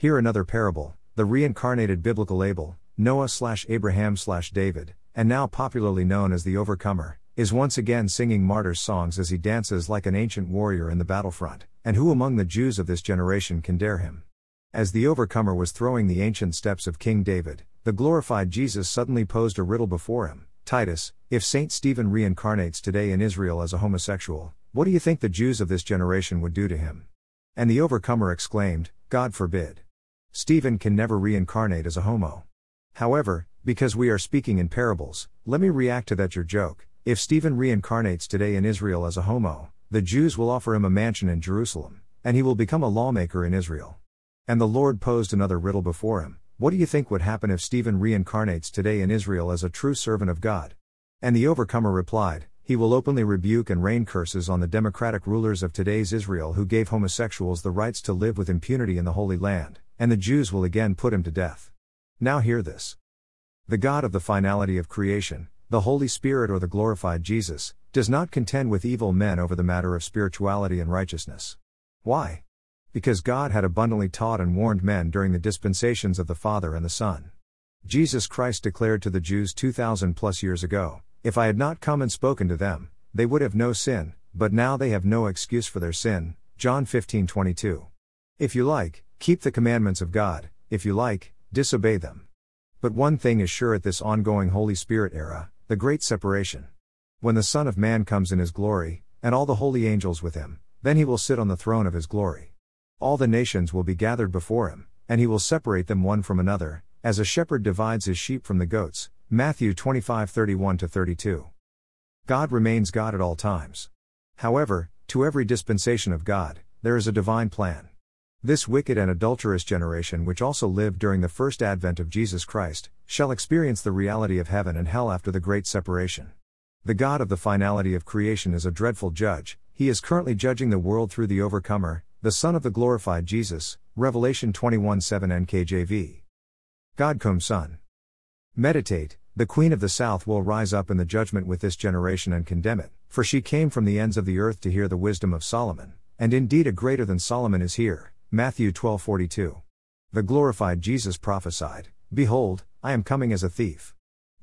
Here another parable, the reincarnated biblical Abel, Noah slash Abraham slash David, and now popularly known as the Overcomer, is once again singing martyr's songs as he dances like an ancient warrior in the battlefront, and who among the Jews of this generation can dare him? As the Overcomer was throwing the ancient steps of King David, the glorified Jesus suddenly posed a riddle before him Titus, if Saint Stephen reincarnates today in Israel as a homosexual, what do you think the Jews of this generation would do to him? And the Overcomer exclaimed, God forbid. Stephen can never reincarnate as a homo. However, because we are speaking in parables, let me react to that your joke. If Stephen reincarnates today in Israel as a homo, the Jews will offer him a mansion in Jerusalem, and he will become a lawmaker in Israel. And the Lord posed another riddle before him What do you think would happen if Stephen reincarnates today in Israel as a true servant of God? And the overcomer replied, He will openly rebuke and rain curses on the democratic rulers of today's Israel who gave homosexuals the rights to live with impunity in the Holy Land, and the Jews will again put him to death. Now hear this. The God of the finality of creation, the Holy Spirit or the glorified Jesus, does not contend with evil men over the matter of spirituality and righteousness. Why? Because God had abundantly taught and warned men during the dispensations of the Father and the Son. Jesus Christ declared to the Jews 2,000 plus years ago, If I had not come and spoken to them, they would have no sin, but now they have no excuse for their sin. John 15 22. If you like, keep the commandments of God, if you like, disobey them. But one thing is sure at this ongoing Holy Spirit era the great separation. When the Son of Man comes in his glory, and all the holy angels with him, then he will sit on the throne of his glory. All the nations will be gathered before him, and he will separate them one from another, as a shepherd divides his sheep from the goats. Matthew 25 31 32. God remains God at all times. However, to every dispensation of God, there is a divine plan. This wicked and adulterous generation, which also lived during the first advent of Jesus Christ, shall experience the reality of heaven and hell after the great separation. The God of the finality of creation is a dreadful judge, he is currently judging the world through the overcomer, the Son of the glorified Jesus, Revelation 21 7 NKJV. God come Son. Meditate, the Queen of the South will rise up in the judgment with this generation and condemn it, for she came from the ends of the earth to hear the wisdom of Solomon, and indeed a greater than Solomon is here. Matthew 12:42. The glorified Jesus prophesied, Behold, I am coming as a thief.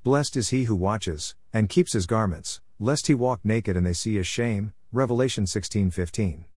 Blessed is he who watches and keeps his garments, lest he walk naked and they see his shame. Revelation 16:15.